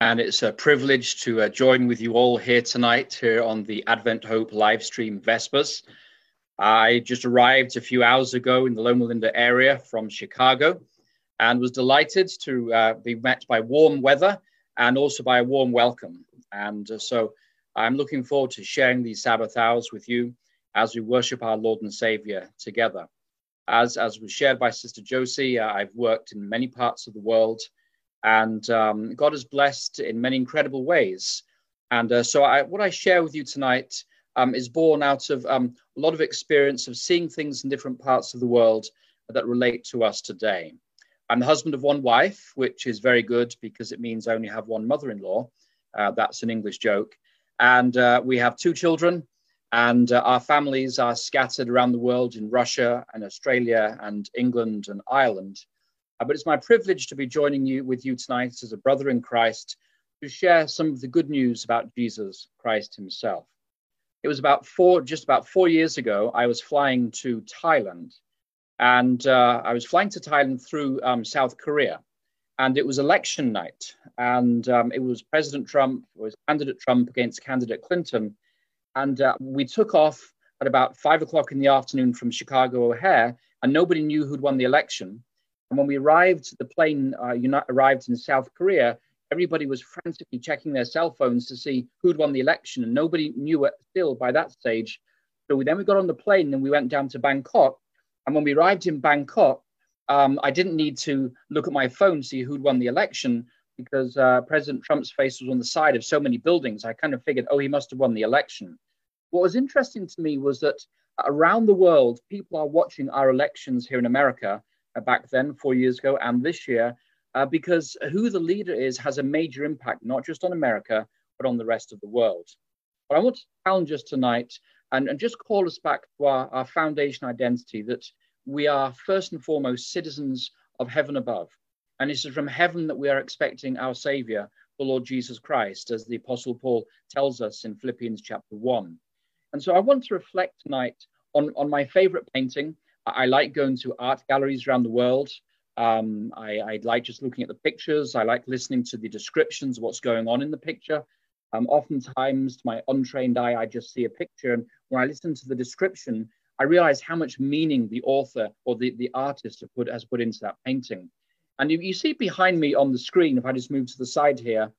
And it's a privilege to uh, join with you all here tonight here on the Advent Hope live stream Vespers. I just arrived a few hours ago in the Loma Linda area from Chicago and was delighted to uh, be met by warm weather and also by a warm welcome. And uh, so I'm looking forward to sharing these Sabbath hours with you as we worship our Lord and Savior together. As, as was shared by Sister Josie, uh, I've worked in many parts of the world and um, God has blessed in many incredible ways. And uh, so, I, what I share with you tonight um, is born out of um, a lot of experience of seeing things in different parts of the world that relate to us today. I'm the husband of one wife, which is very good because it means I only have one mother in law. Uh, that's an English joke. And uh, we have two children, and uh, our families are scattered around the world in Russia and Australia and England and Ireland. Uh, but it's my privilege to be joining you with you tonight as a brother in Christ to share some of the good news about Jesus Christ himself. It was about four, just about four years ago, I was flying to Thailand. And uh, I was flying to Thailand through um, South Korea. And it was election night. And um, it was President Trump, it was candidate Trump against candidate Clinton. And uh, we took off at about five o'clock in the afternoon from Chicago O'Hare, and nobody knew who'd won the election. And when we arrived, the plane uh, arrived in South Korea, everybody was frantically checking their cell phones to see who'd won the election, and nobody knew it still by that stage. So we, then we got on the plane and we went down to Bangkok. And when we arrived in Bangkok, um, I didn't need to look at my phone to see who'd won the election because uh, President Trump's face was on the side of so many buildings. I kind of figured, oh, he must have won the election. What was interesting to me was that around the world, people are watching our elections here in America back then, four years ago, and this year, uh, because who the leader is has a major impact, not just on America, but on the rest of the world. But I want to challenge us tonight and, and just call us back to our, our foundation identity that we are first and foremost citizens of heaven above. And it is from heaven that we are expecting our Savior, the Lord Jesus Christ, as the Apostle Paul tells us in Philippians chapter 1. And so I want to reflect tonight on, on my favorite painting, I like going to art galleries around the world. Um, I, I, like just looking at the pictures. I like listening to the descriptions of what's going on in the picture. Um, oftentimes, to my untrained eye, I just see a picture, and when I listen to the description, I realize how much meaning the author or the, the artist put, has put into that painting. And you, you see behind me on the screen, if I just move to the side here,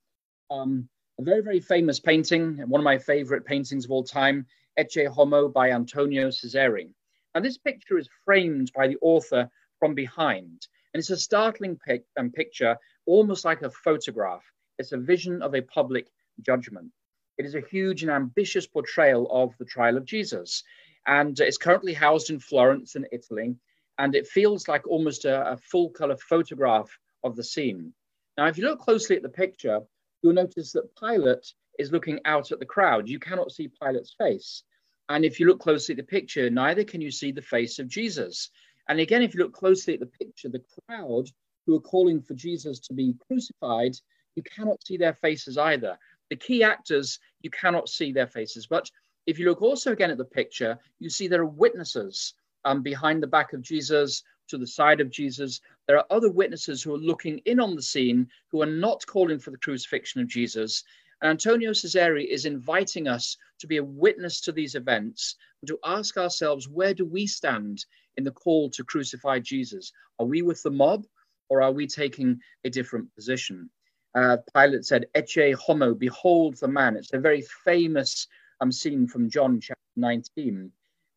um, a very, very famous painting, one of my favorite paintings of all time, Ecce Homo by Antonio Ciseri. Now, this picture is framed by the author from behind, and it's a startling pic- um, picture, almost like a photograph. It's a vision of a public judgment. It is a huge and ambitious portrayal of the trial of Jesus, and it's currently housed in Florence in Italy, and it feels like almost a, a full color photograph of the scene. Now, if you look closely at the picture, you'll notice that Pilate is looking out at the crowd. You cannot see Pilate's face. And if you look closely at the picture, neither can you see the face of Jesus. And again, if you look closely at the picture, the crowd who are calling for Jesus to be crucified, you cannot see their faces either. The key actors, you cannot see their faces. But if you look also again at the picture, you see there are witnesses um, behind the back of Jesus, to the side of Jesus. There are other witnesses who are looking in on the scene who are not calling for the crucifixion of Jesus. And Antonio Ciseri is inviting us to be a witness to these events and to ask ourselves, where do we stand in the call to crucify Jesus? Are we with the mob or are we taking a different position? Uh, Pilate said, Ecce homo, behold the man. It's a very famous um, scene from John chapter 19.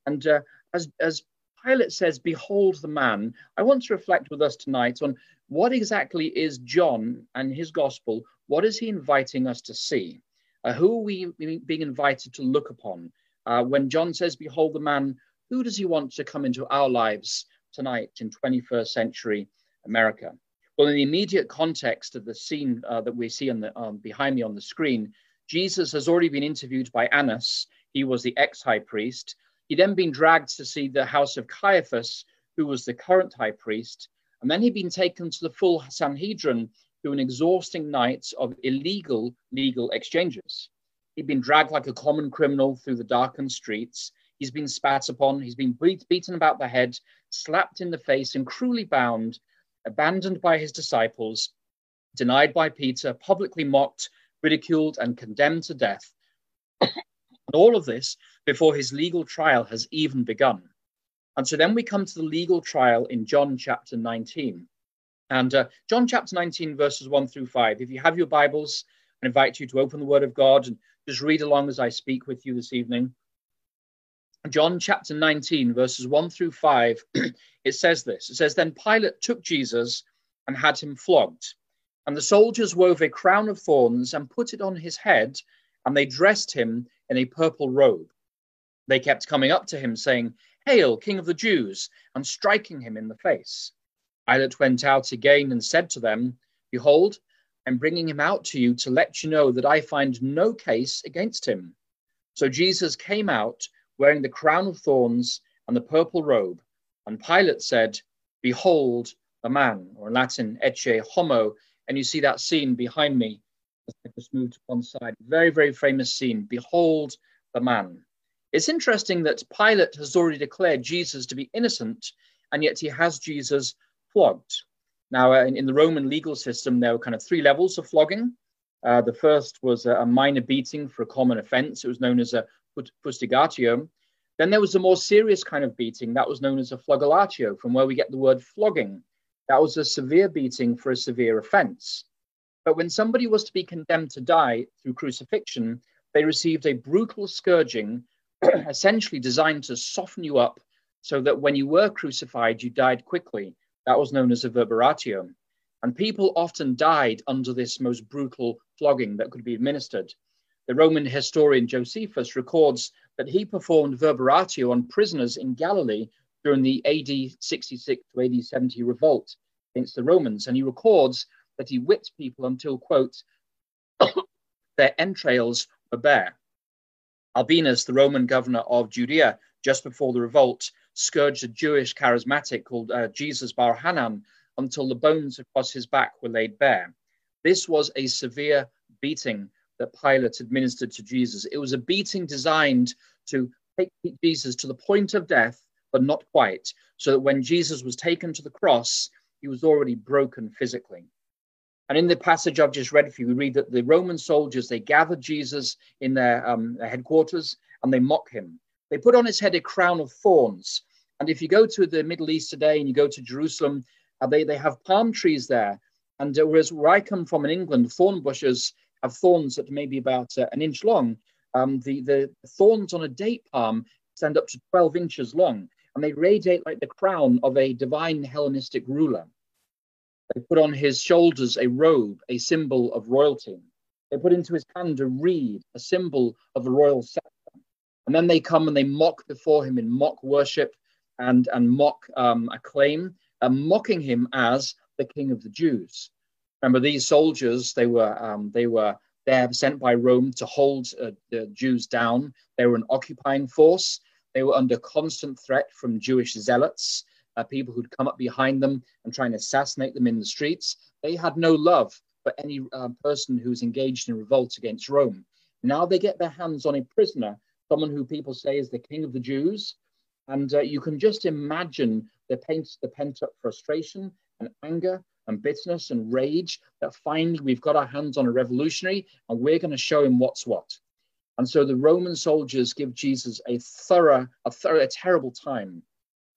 And uh, as, as Pilate says, Behold the man, I want to reflect with us tonight on what exactly is John and his gospel what is he inviting us to see? Uh, who are we being invited to look upon? Uh, when John says, Behold the man, who does he want to come into our lives tonight in 21st century America? Well, in the immediate context of the scene uh, that we see on the, um, behind me on the screen, Jesus has already been interviewed by Annas. He was the ex high priest. He'd then been dragged to see the house of Caiaphas, who was the current high priest. And then he'd been taken to the full Sanhedrin through an exhausting night of illegal legal exchanges. He'd been dragged like a common criminal through the darkened streets. He's been spat upon. He's been beat, beaten about the head, slapped in the face, and cruelly bound, abandoned by his disciples. denied by Peter, publicly mocked, ridiculed, and condemned to death. and all of this before his legal trial has even begun. And so then we come to the legal trial in John chapter 19. And uh, John chapter 19, verses 1 through 5. If you have your Bibles, I invite you to open the Word of God and just read along as I speak with you this evening. John chapter 19, verses 1 through 5, it says this It says, Then Pilate took Jesus and had him flogged. And the soldiers wove a crown of thorns and put it on his head, and they dressed him in a purple robe. They kept coming up to him, saying, Hail, King of the Jews, and striking him in the face. Pilate went out again and said to them, Behold, I'm bringing him out to you to let you know that I find no case against him. So Jesus came out wearing the crown of thorns and the purple robe. And Pilate said, Behold the man, or in Latin, ecce homo. And you see that scene behind me. I just moved to one side. Very, very famous scene. Behold the man. It's interesting that Pilate has already declared Jesus to be innocent, and yet he has Jesus flogged. Now, uh, in, in, the Roman legal system, there were kind of three levels of flogging. Uh, the first was a, a, minor beating for a common offense. It was known as a fustigatio. Then there was a more serious kind of beating that was known as a flagellatio, from where we get the word flogging. That was a severe beating for a severe offense. But when somebody was to be condemned to die through crucifixion, they received a brutal scourging, essentially designed to soften you up so that when you were crucified, you died quickly. That was known as a verberatio. And people often died under this most brutal flogging that could be administered. The Roman historian Josephus records that he performed verberatio on prisoners in Galilee during the AD 66 to AD 70 revolt against the Romans. And he records that he whipped people until, quote, their entrails were bare. Albinus, the Roman governor of Judea, just before the revolt, scourged a Jewish charismatic called uh, Jesus Bar Hanan until the bones across his back were laid bare. This was a severe beating that Pilate administered to Jesus. It was a beating designed to take Jesus to the point of death, but not quite, so that when Jesus was taken to the cross, he was already broken physically. And in the passage I've just read for you, we read that the Roman soldiers they gathered Jesus in their, um, their headquarters and they mock him. They put on his head a crown of thorns. And if you go to the Middle East today and you go to Jerusalem, uh, they, they have palm trees there. And uh, whereas where I come from in England, thorn bushes have thorns that may be about uh, an inch long. Um, the, the thorns on a date palm stand up to 12 inches long, and they radiate like the crown of a divine Hellenistic ruler. They put on his shoulders a robe, a symbol of royalty. They put into his hand a reed, a symbol of a royal scepter. And then they come and they mock before him in mock worship and, and mock um, acclaim, uh, mocking him as the king of the Jews. Remember, these soldiers, they were, um, they were there sent by Rome to hold uh, the Jews down. They were an occupying force. They were under constant threat from Jewish zealots, uh, people who'd come up behind them and try and assassinate them in the streets. They had no love for any uh, person who's engaged in revolt against Rome. Now they get their hands on a prisoner, someone who people say is the king of the Jews. And uh, you can just imagine the, paint, the pent up frustration and anger and bitterness and rage that finally we've got our hands on a revolutionary and we're going to show him what's what. And so the Roman soldiers give Jesus a thorough, a thorough, a terrible time.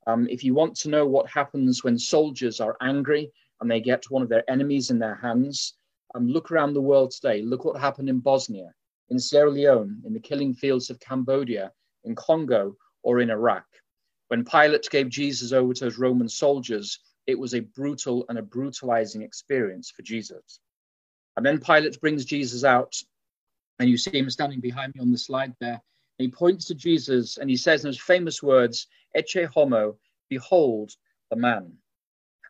Um, if you want to know what happens when soldiers are angry and they get one of their enemies in their hands, um, look around the world today. Look what happened in Bosnia, in Sierra Leone, in the killing fields of Cambodia, in Congo, or in Iraq. When Pilate gave Jesus over to his Roman soldiers, it was a brutal and a brutalizing experience for Jesus. And then Pilate brings Jesus out, and you see him standing behind me on the slide there. And he points to Jesus and he says in his famous words, Ecce homo, behold the man.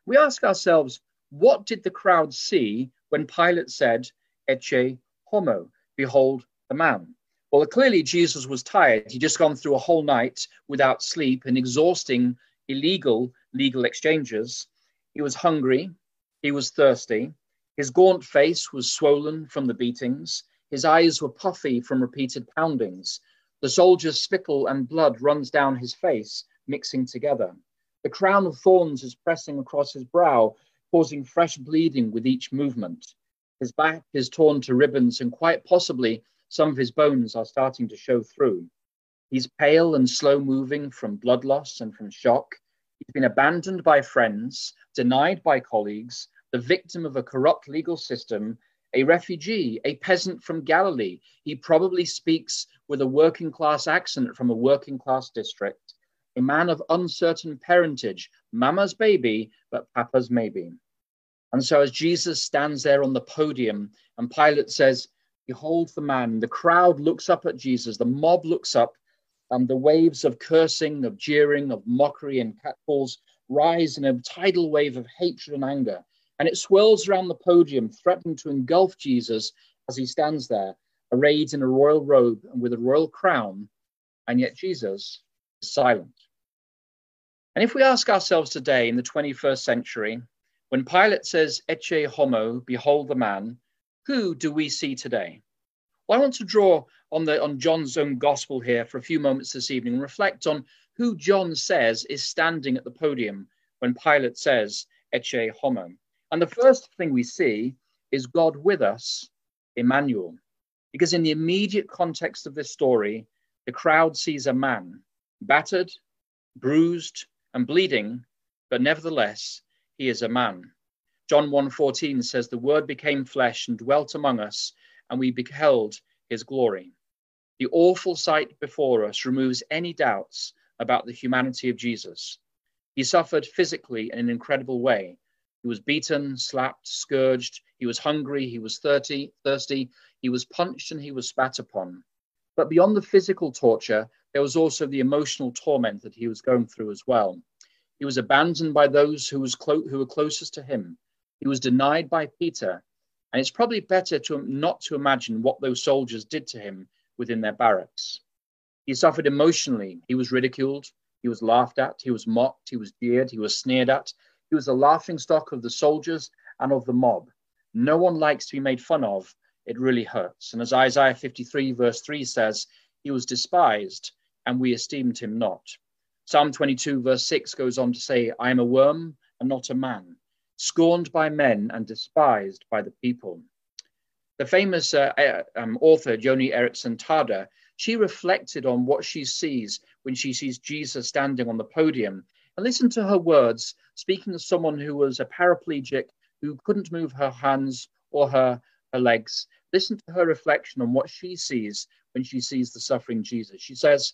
We ask ourselves, what did the crowd see when Pilate said, Ecce homo, behold the man? Well, clearly Jesus was tired. He'd just gone through a whole night without sleep and exhausting illegal legal exchanges. He was hungry, he was thirsty, his gaunt face was swollen from the beatings, his eyes were puffy from repeated poundings. The soldier's spittle and blood runs down his face, mixing together. The crown of thorns is pressing across his brow. causing fresh bleeding with each movement. His back is torn to ribbons, and quite possibly some of his bones are starting to show through. He's pale and slow moving from blood loss and from shock. He's been abandoned by friends, denied by colleagues, the victim of a corrupt legal system, a refugee, a peasant from Galilee. He probably speaks with a working class accent from a working class district, a man of uncertain parentage, mama's baby, but papa's maybe. And so, as Jesus stands there on the podium and Pilate says, Behold the man, the crowd looks up at Jesus, the mob looks up, and the waves of cursing, of jeering, of mockery, and catcalls rise in a tidal wave of hatred and anger. And it swirls around the podium, threatening to engulf Jesus as he stands there, arrayed in a royal robe and with a royal crown. And yet Jesus is silent. And if we ask ourselves today in the 21st century, when Pilate says, Ecce homo, behold the man, who do we see today? Well, I want to draw on, the, on John's own gospel here for a few moments this evening and reflect on who John says is standing at the podium when Pilate says, Ecce homo. And the first thing we see is God with us, Emmanuel. Because in the immediate context of this story, the crowd sees a man battered, bruised, and bleeding, but nevertheless, he is a man. John 1:14 says the word became flesh and dwelt among us and we beheld his glory. The awful sight before us removes any doubts about the humanity of Jesus. He suffered physically in an incredible way. He was beaten, slapped, scourged. He was hungry. He was thirsty, thirsty. He was punched and he was spat upon. But beyond the physical torture, there was also the emotional torment that he was going through as well. He was abandoned by those who, was clo- who were closest to him. He was denied by Peter. And it's probably better to not to imagine what those soldiers did to him within their barracks. He suffered emotionally. He was ridiculed. He was laughed at. He was mocked. He was jeered. He was sneered at. He was a laughing stock of the soldiers and of the mob. No one likes to be made fun of. It really hurts. And as Isaiah 53, verse 3 says, he was despised, and we esteemed him not. Psalm 22, verse 6 goes on to say, I am a worm and not a man, scorned by men and despised by the people. The famous uh, uh um, author, Joni Eareckson Tada, she reflected on what she sees when she sees Jesus standing on the podium. And listen to her words, speaking as someone who was a paraplegic, who couldn't move her hands or her, her legs. Listen to her reflection on what she sees when she sees the suffering Jesus. She says,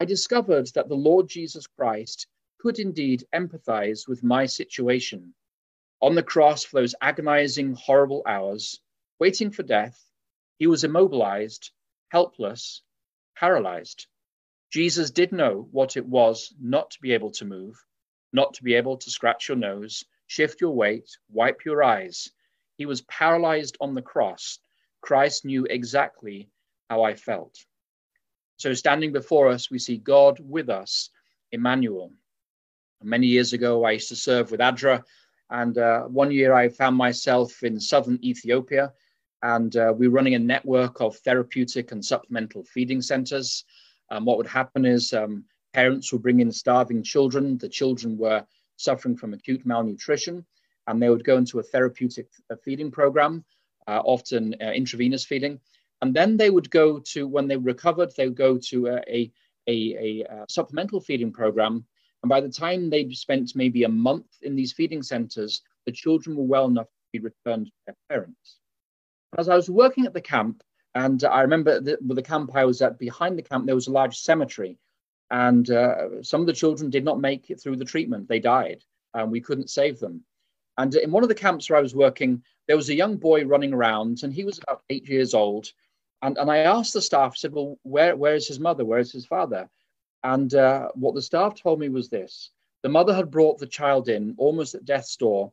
I discovered that the Lord Jesus Christ could indeed empathize with my situation. On the cross for those agonizing, horrible hours, waiting for death, he was immobilized, helpless, paralyzed. Jesus did know what it was not to be able to move, not to be able to scratch your nose, shift your weight, wipe your eyes. He was paralyzed on the cross. Christ knew exactly how I felt. So, standing before us, we see God with us, Emmanuel. Many years ago, I used to serve with ADRA, and uh, one year I found myself in southern Ethiopia, and uh, we were running a network of therapeutic and supplemental feeding centers. Um, what would happen is um, parents would bring in starving children. The children were suffering from acute malnutrition, and they would go into a therapeutic uh, feeding program, uh, often uh, intravenous feeding and then they would go to, when they recovered, they would go to a, a, a, a uh, supplemental feeding program. And by the time they spent maybe a month in these feeding centers, the children were well enough to be returned to their parents. As I was working at the camp, and I remember the, with the camp I was at, behind the camp, there was a large cemetery. And uh, some of the children did not make it through the treatment. They died, and we couldn't save them. And in one of the camps where I was working, there was a young boy running around, and he was about eight years old. And, and I asked the staff, I said, well, where, where is his mother? Where is his father? And uh, what the staff told me was this the mother had brought the child in almost at death's door,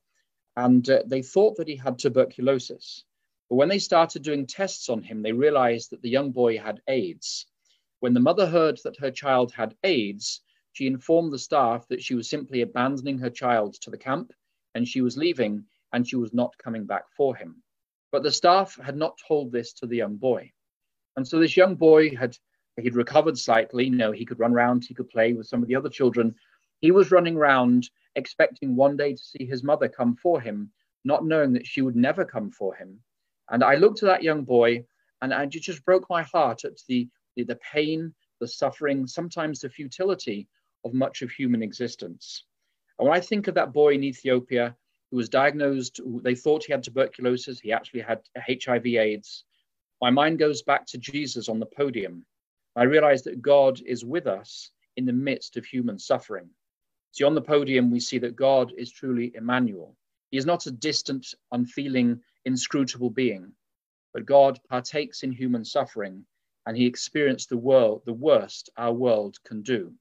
and uh, they thought that he had tuberculosis. But when they started doing tests on him, they realized that the young boy had AIDS. When the mother heard that her child had AIDS, she informed the staff that she was simply abandoning her child to the camp and she was leaving and she was not coming back for him. But the staff had not told this to the young boy. And so this young boy had he'd recovered slightly. You know, he could run around, he could play with some of the other children. He was running around expecting one day to see his mother come for him, not knowing that she would never come for him. And I looked at that young boy and, and it just broke my heart at the, the, the pain, the suffering, sometimes the futility of much of human existence. And when I think of that boy in Ethiopia who was diagnosed, they thought he had tuberculosis, he actually had HIV AIDS, my mind goes back to Jesus on the podium. I realize that God is with us in the midst of human suffering. See, on the podium, we see that God is truly Emmanuel. He is not a distant, unfeeling, inscrutable being, but God partakes in human suffering and he experienced the world, the worst our world can do.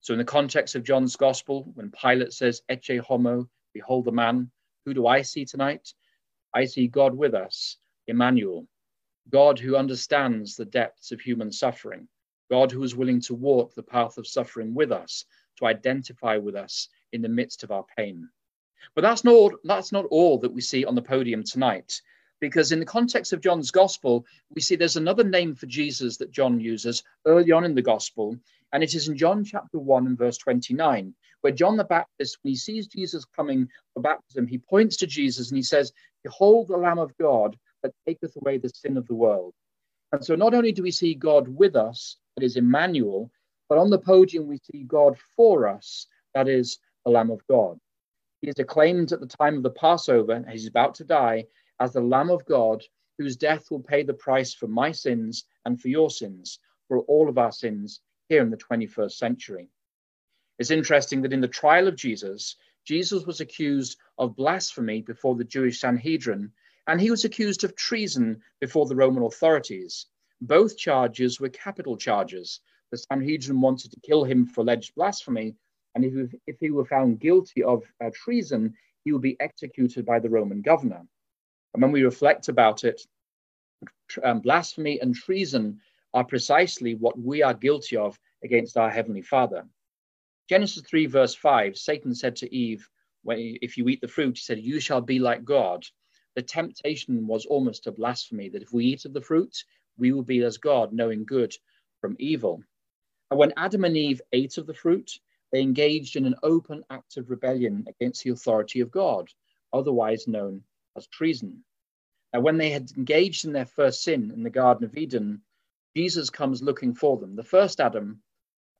So, in the context of John's gospel, when Pilate says, Ecce homo, behold the man, who do I see tonight? I see God with us, Emmanuel, God who understands the depths of human suffering, God who is willing to walk the path of suffering with us, to identify with us in the midst of our pain. But that's not, that's not all that we see on the podium tonight, because in the context of John's gospel, we see there's another name for Jesus that John uses early on in the gospel, and it is in John chapter 1 and verse 29, where John the Baptist, when he sees Jesus coming for baptism, he points to Jesus and he says, Behold the Lamb of God that taketh away the sin of the world. And so not only do we see God with us, that is Emmanuel, but on the podium we see God for us, that is the Lamb of God. He is acclaimed at the time of the Passover, and he's about to die, as the Lamb of God, whose death will pay the price for my sins and for your sins, for all of our sins here in the 21st century. It's interesting that in the trial of Jesus, Jesus was accused of blasphemy before the Jewish Sanhedrin and he was accused of treason before the Roman authorities. Both charges were capital charges. The Sanhedrin wanted to kill him for alleged blasphemy, and if, if he were found guilty of uh, treason, he would be executed by the Roman governor. And when we reflect about it, um, blasphemy and treason are precisely what we are guilty of against our Heavenly Father. Genesis 3, verse 5, Satan said to Eve, If you eat the fruit, he said, You shall be like God the temptation was almost a blasphemy that if we eat of the fruit, we will be as God, knowing good from evil. And when Adam and Eve ate of the fruit, they engaged in an open act of rebellion against the authority of God, otherwise known as treason. Now, when they had engaged in their first sin in the Garden of Eden, Jesus comes looking for them. The first Adam,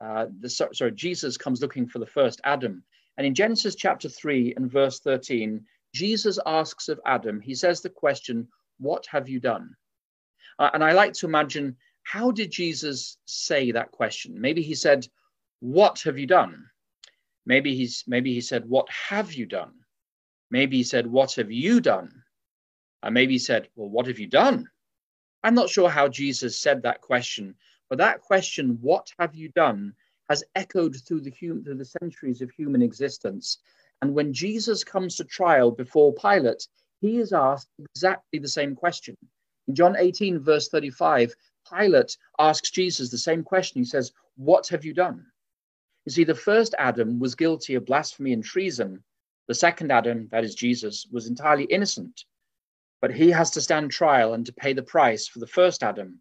uh, the, sorry, Jesus comes looking for the first Adam. And in Genesis chapter 3 and verse 13, Jesus asks of Adam, he says the question, What have you done? Uh, and I like to imagine, how did Jesus say that question? Maybe he said, What have you done? Maybe he's maybe he said, What have you done? Maybe he said, What have you done? And maybe he said, Well, what have you done? I'm not sure how Jesus said that question, but that question, What have you done? has echoed through the, hum- through the centuries of human existence and when Jesus comes to trial before Pilate, he is asked exactly the same question. In John 18, verse 35, Pilate asks Jesus the same question. He says, What have you done? You see, the first Adam was guilty of blasphemy and treason. The second Adam, that is Jesus, was entirely innocent. But he has to stand trial and to pay the price for the first Adam.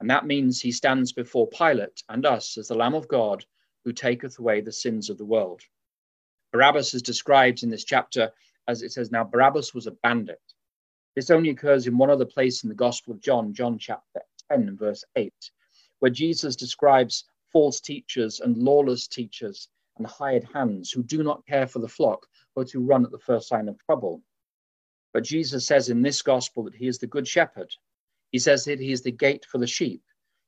And that means he stands before Pilate and us as the Lamb of God who taketh away the sins of the world. Barabbas is described in this chapter as it says, Now Barabbas was a bandit. This only occurs in one other place in the Gospel of John, John chapter 10, verse 8, where Jesus describes false teachers and lawless teachers and hired hands who do not care for the flock, but who run at the first sign of trouble. But Jesus says in this gospel that he is the good shepherd. He says that he is the gate for the sheep.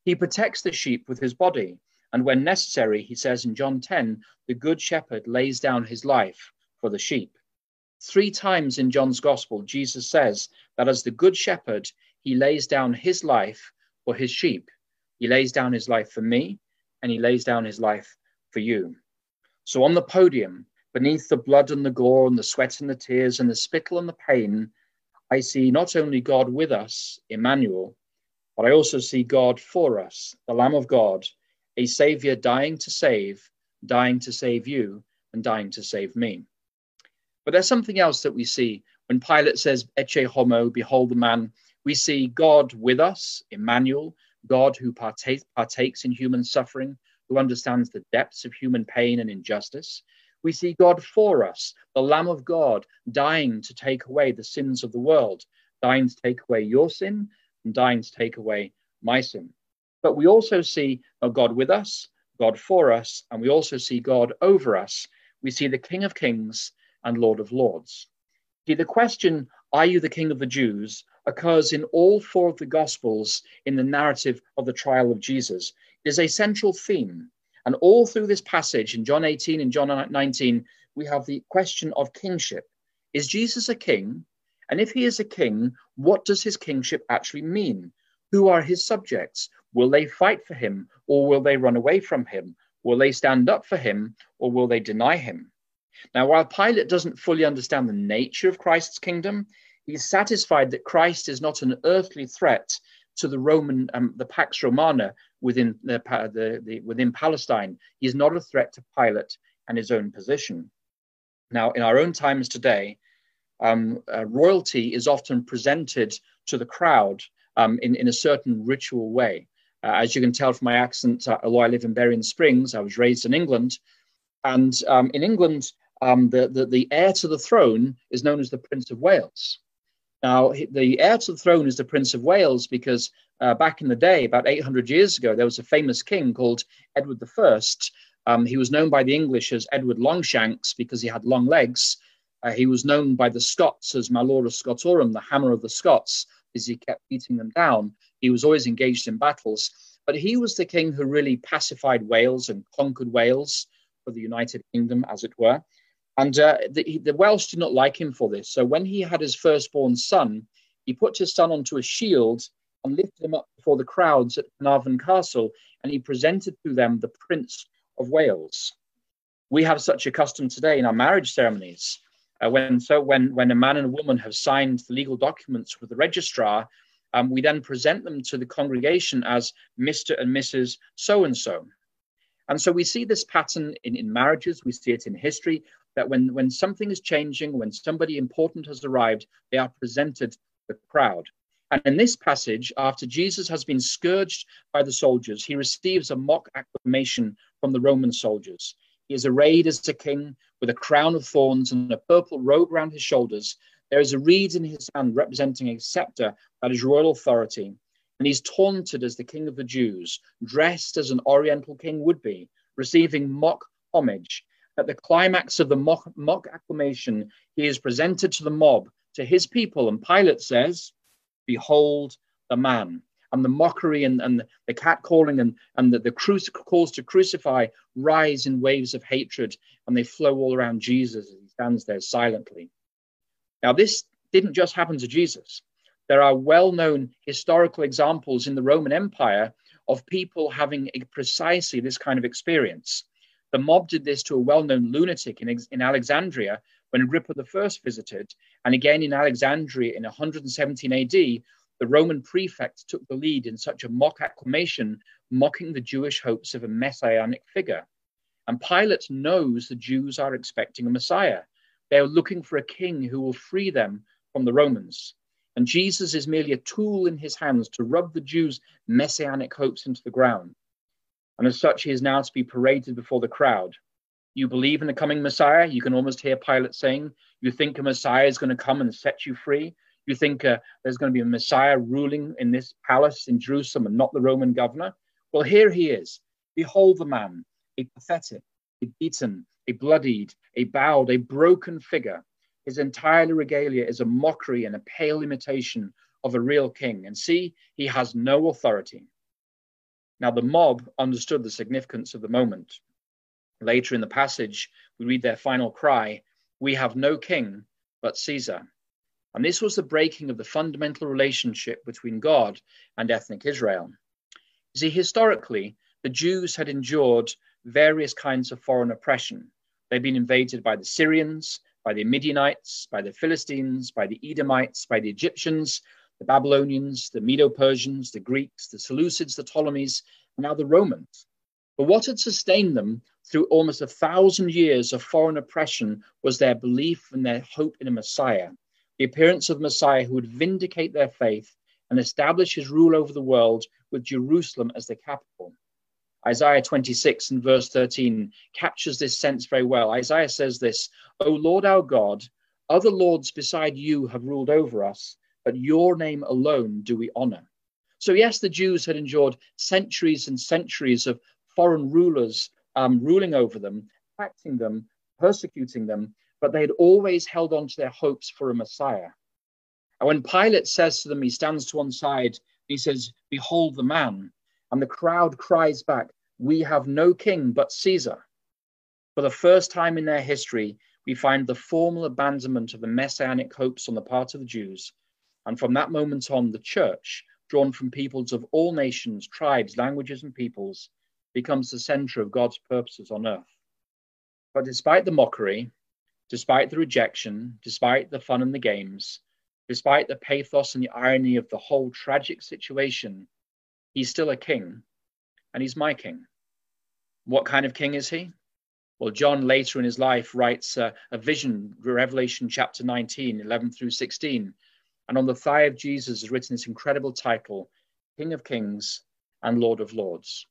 He protects the sheep with his body. And when necessary, he says in John 10, the good shepherd lays down his life for the sheep. Three times in John's gospel, Jesus says that as the good shepherd, he lays down his life for his sheep. He lays down his life for me, and he lays down his life for you. So on the podium, beneath the blood and the gore and the sweat and the tears and the spittle and the pain, I see not only God with us, Emmanuel, but I also see God for us, the Lamb of God a savior dying to save, dying to save you, and dying to save me. But there's something else that we see when Pilate says, Ecce homo, behold the man. We see God with us, Emmanuel, God who partakes in human suffering, who understands the depths of human pain and injustice. We see God for us, the Lamb of God, dying to take away the sins of the world, dying to take away your sin and dying to take away my sin. But we also see a God with us, God for us, and we also see God over us. We see the King of Kings and Lord of Lords. See, the question, Are you the King of the Jews? occurs in all four of the Gospels in the narrative of the trial of Jesus. It is a central theme. And all through this passage in John 18 and John 19, we have the question of kingship. Is Jesus a king? And if he is a king, what does his kingship actually mean? Who are his subjects? Will they fight for him or will they run away from him? Will they stand up for him or will they deny him? Now, while Pilate doesn't fully understand the nature of Christ's kingdom, he's satisfied that Christ is not an earthly threat to the Roman, um, the Pax Romana within the, the, the, within Palestine. He's not a threat to Pilate and his own position. Now, in our own times today, um, uh, royalty is often presented to the crowd um, in, in a certain ritual way. Uh, as you can tell from my accent, uh, although I live in Berrien Springs, I was raised in England. And um, in England, um, the, the, the heir to the throne is known as the Prince of Wales. Now, the heir to the throne is the Prince of Wales because uh, back in the day, about 800 years ago, there was a famous king called Edward I. Um, he was known by the English as Edward Longshanks because he had long legs. Uh, he was known by the Scots as Malleus Scotorum, the hammer of the Scots, as he kept beating them down. He was always engaged in battles. But he was the king who really pacified Wales and conquered Wales for the United Kingdom, as it were. And uh, the, the, Welsh did not like him for this. So when he had his firstborn son, he put his son onto a shield and lifted him up before the crowds at Carnarvon Castle, and he presented to them the Prince of Wales. We have such a custom today in our marriage ceremonies. Uh, when so when when a man and a woman have signed the legal documents with the registrar, um, we then present them to the congregation as Mr. and Mrs. So and so. And so we see this pattern in, in marriages, we see it in history, that when, when something is changing, when somebody important has arrived, they are presented to the crowd. And in this passage, after Jesus has been scourged by the soldiers, he receives a mock acclamation from the Roman soldiers. He is arrayed as a king with a crown of thorns and a purple robe round his shoulders. There is a reed in his hand representing a scepter that is royal authority. And he's taunted as the king of the Jews, dressed as an oriental king would be, receiving mock homage at the climax of the mock, mock acclamation, he is presented to the mob, to his people, and Pilate says, Behold the man. And the mockery and, and the catcalling and, and the, the cruci- calls to crucify rise in waves of hatred and they flow all around Jesus as he stands there silently. Now, this didn't just happen to Jesus. There are well known historical examples in the Roman Empire of people having precisely this kind of experience. The mob did this to a well known lunatic in, in Alexandria when Agrippa I visited, and again in Alexandria in 117 AD. The Roman prefect took the lead in such a mock acclamation, mocking the Jewish hopes of a messianic figure. And Pilate knows the Jews are expecting a Messiah. They are looking for a king who will free them from the Romans. And Jesus is merely a tool in his hands to rub the Jews' messianic hopes into the ground and as such, he is now to be paraded before the crowd. You believe in the coming Messiah? You can almost hear Pilate saying, You think a Messiah is going to come and set you free? You think uh, there's going to be a Messiah ruling in this palace in Jerusalem and not the Roman governor? Well, here he is. Behold the man, a pathetic, a beaten, a bloodied, a bowed, a broken figure. His entire regalia is a mockery and a pale imitation of a real king. And see, he has no authority. Now, the mob understood the significance of the moment. Later in the passage, we read their final cry We have no king but Caesar. And this was the breaking of the fundamental relationship between God and ethnic Israel. You see, historically, the Jews had endured various kinds of foreign oppression. They'd been invaded by the Syrians, by the Midianites, by the Philistines, by the Edomites, by the Egyptians, the Babylonians, the Medo Persians, the Greeks, the Seleucids, the Ptolemies, and now the Romans. But what had sustained them through almost a thousand years of foreign oppression was their belief and their hope in a Messiah, the appearance of Messiah who would vindicate their faith and establish his rule over the world with Jerusalem as the capital. Isaiah 26 and verse 13 captures this sense very well. Isaiah says this O Lord our God, other lords beside you have ruled over us, but your name alone do we honor. So, yes, the Jews had endured centuries and centuries of foreign rulers um, ruling over them, taxing them, persecuting them, but they had always held on to their hopes for a Messiah. And when Pilate says to them, he stands to one side, he says, Behold the man. And the crowd cries back, We have no king but Caesar. For the first time in their history, we find the formal abandonment of the messianic hopes on the part of the Jews. And from that moment on, the church, drawn from peoples of all nations, tribes, languages, and peoples, becomes the center of God's purposes on earth. But despite the mockery, despite the rejection, despite the fun and the games, despite the pathos and the irony of the whole tragic situation, he's still a king, and he's my king. What kind of king is he? Well, John later in his life writes a vision, Revelation chapter 19, 11 through 16. And on the thigh of Jesus is written this incredible title, King of Kings and Lord of Lords.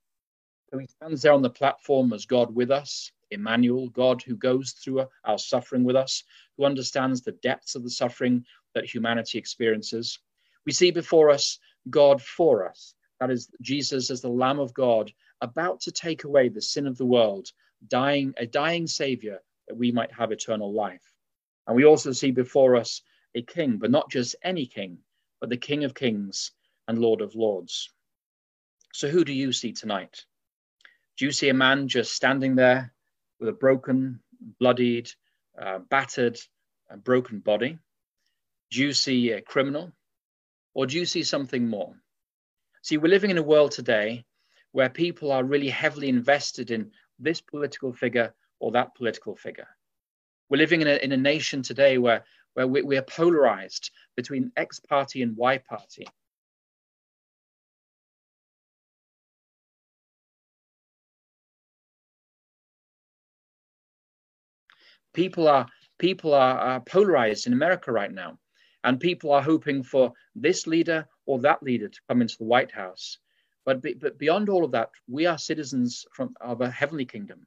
So he stands there on the platform as God with us, Emmanuel, God who goes through our suffering with us, who understands the depths of the suffering that humanity experiences. We see before us God for us, that is, Jesus as the Lamb of God, about to take away the sin of the world, dying, a dying Savior that we might have eternal life. And we also see before us a king, but not just any king, but the King of Kings and Lord of Lords. So, who do you see tonight? Do you see a man just standing there with a broken, bloodied, uh, battered, uh, broken body? Do you see a criminal? Or do you see something more? See, we're living in a world today where people are really heavily invested in this political figure or that political figure. We're living in a, in a nation today where, where we, we are polarized between X party and Y party. people are people are, are polarized in America right now, and people are hoping for this leader or that leader to come into the White House. But, but beyond all of that, we are citizens from, of a heavenly kingdom,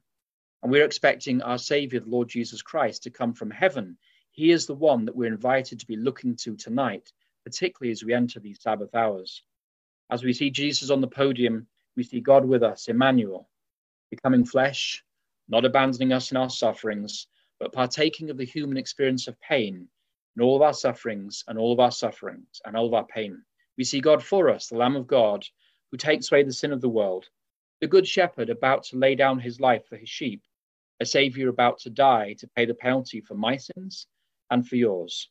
and we're expecting our Savior, the Lord Jesus Christ, to come from heaven. He is the one that we're invited to be looking to tonight, particularly as we enter these Sabbath hours. As we see Jesus on the podium, we see God with us, Emmanuel, becoming flesh, not abandoning us in our sufferings, but partaking of the human experience of pain in all of our sufferings and all of our sufferings and all of our pain. We see God for us, the Lamb of God, who takes away the sin of the world, the Good Shepherd about to lay down his life for his sheep, a Savior about to die to pay the penalty for my sins and for yours.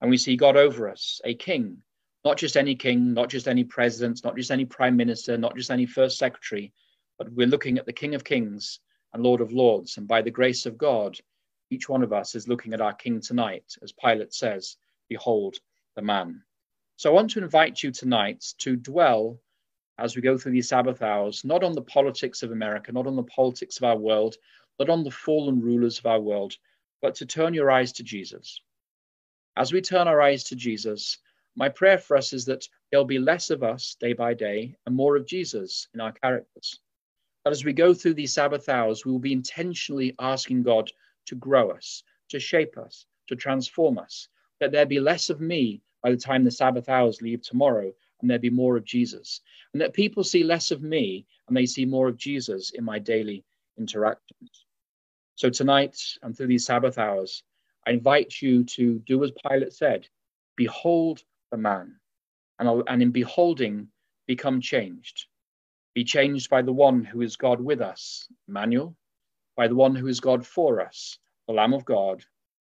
And we see God over us, a king, not just any king, not just any president, not just any prime minister, not just any first secretary, but we're looking at the King of Kings and Lord of Lords. And by the grace of God, each one of us is looking at our King tonight, as Pilate says, Behold the man. So I want to invite you tonight to dwell as we go through these Sabbath hours, not on the politics of America, not on the politics of our world, not on the fallen rulers of our world, but to turn your eyes to Jesus. As we turn our eyes to Jesus, my prayer for us is that there'll be less of us day by day and more of Jesus in our characters. That as we go through these Sabbath hours, we will be intentionally asking God to grow us, to shape us, to transform us. That there be less of me by the time the Sabbath hours leave tomorrow, and there be more of Jesus. And that people see less of me and they see more of Jesus in my daily interactions. So tonight and through these Sabbath hours, I invite you to do as Pilate said Behold the man, and, and in beholding, become changed. Be changed by the one who is God with us, Emmanuel, by the one who is God for us, the Lamb of God,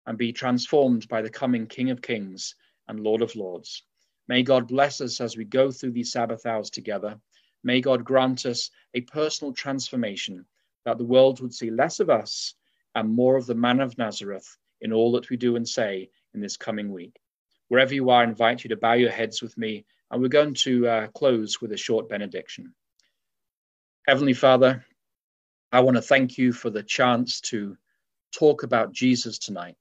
and be transformed by the coming King of Kings and Lord of Lords. May God bless us as we go through these Sabbath hours together. May God grant us a personal transformation that the world would see less of us and more of the man of Nazareth in all that we do and say in this coming week. Wherever you are, I invite you to bow your heads with me, and we're going to uh, close with a short benediction. Heavenly Father, I want to thank you for the chance to talk about Jesus tonight.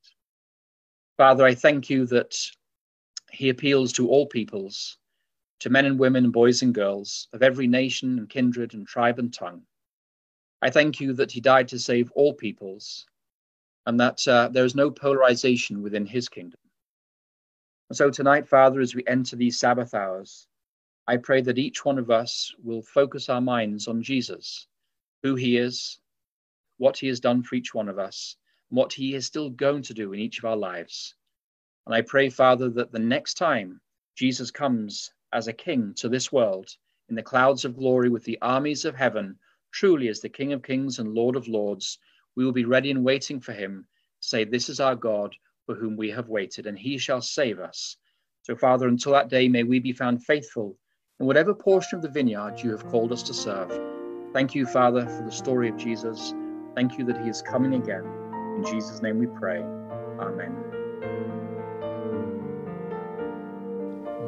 Father, I thank you that he appeals to all peoples, to men and women, boys and girls of every nation and kindred and tribe and tongue. I thank you that he died to save all peoples and that uh, there is no polarization within his kingdom. And so tonight, Father, as we enter these Sabbath hours, I pray that each one of us will focus our minds on Jesus, who he is, what he has done for each one of us, and what he is still going to do in each of our lives. And I pray, Father, that the next time Jesus comes as a king to this world in the clouds of glory with the armies of heaven, truly as the King of kings and Lord of lords, we will be ready and waiting for him say, This is our God for whom we have waited, and he shall save us. So, Father, until that day, may we be found faithful in whatever portion of the vineyard you have called us to serve. Thank you, Father, for the story of Jesus. Thank you that he is coming again. In Jesus' name we pray. Amen.